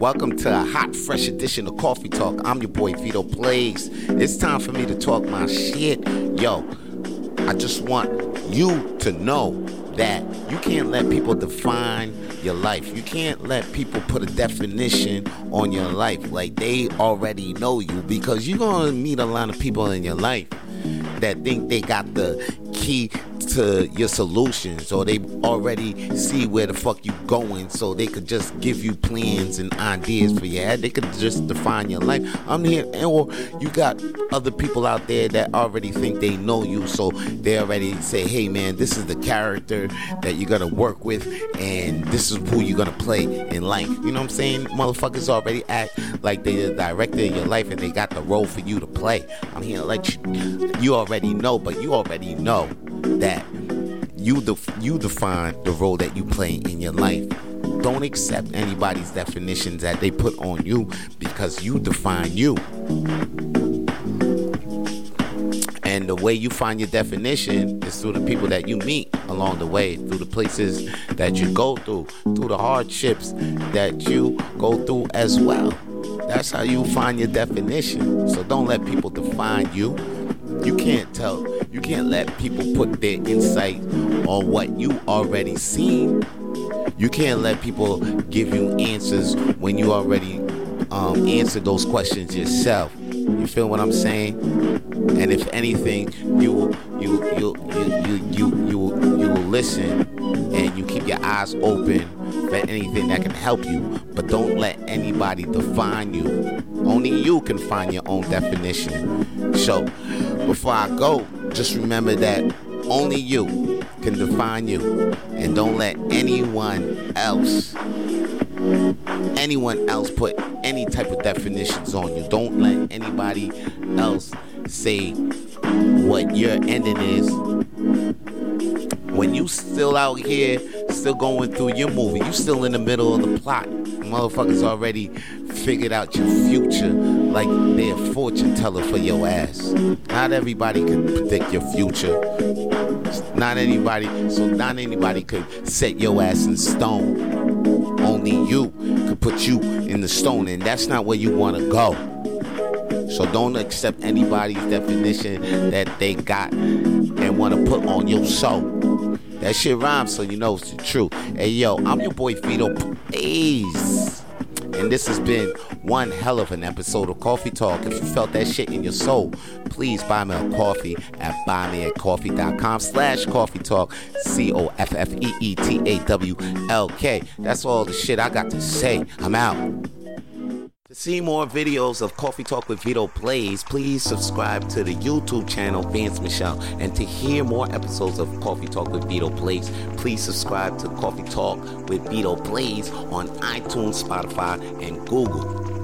Welcome to a hot, fresh edition of Coffee Tawlk. I'm your boy Vito Blaze. It's time for me to talk my shit. Yo, I just want you to know that you can't let people define your life. You can't let people put a definition on your life like they already know you because you're going to meet a lot of people in your life that think they got the key to your solutions or they already see where the fuck you going so they could just give you plans and ideas for your head. They could just define your life. I'm here and or you got other people out there that already think they know you so they already say, hey man, this is the character that you're gonna work with and this is who you're gonna play in life. You know what I'm saying? Motherfuckers already act like they're the director of your life and they got the role for you to play. I'm here to let you you already know, but you already know that you def- you define the role that you play in your life. Don't accept anybody's definitions that they put on you because you define you. And the way you find your definition is through the people that you meet along the way, through the places that you go through, through the hardships that you go through as well. That's how you find your definition. So don't let people define you. You can't tell, you can't let people put their insight on what you already seen. You can't let people give you answers when you already um, answered those questions yourself. You feel what I'm saying? And if anything, you you you you you you you, you will listen and you keep your eyes open for anything that can help you. But don't let anybody define you. Only you can find your own definition. So before I go, just remember that only you can define you. And don't let anyone else anyone else put any type of definitions on you. Don't let anybody else say what your ending is. Still out here, still going through your movie, you still in the middle of the plot. Motherfuckers already figured out your future like they're a fortune teller for your ass. Not everybody can predict your future. Not anybody, so not anybody could set your ass in stone. Only you could put you in the stone, and that's not where you want to go. So don't accept anybody's definition that they got want to put on your soul. That shit rhymes, so you know it's the truth. Hey yo, I'm your boy Vito Blaze. And this has been one hell of an episode of Coffee Tawlk. If you felt that shit in your soul, please buy me a coffee at buymeacoffee.com slash coffee talk. C-O-F-F-E-E-T-A-W-L-K. That's all the shit I got to say. I'm out. To see more videos of Coffee Tawlk with Vito Blaze, please subscribe to the YouTube channel Vance Michelle. And to hear more episodes of Coffee Tawlk with Vito Blaze, please subscribe to Coffee Tawlk with Vito Blaze on iTunes, Spotify, and Google.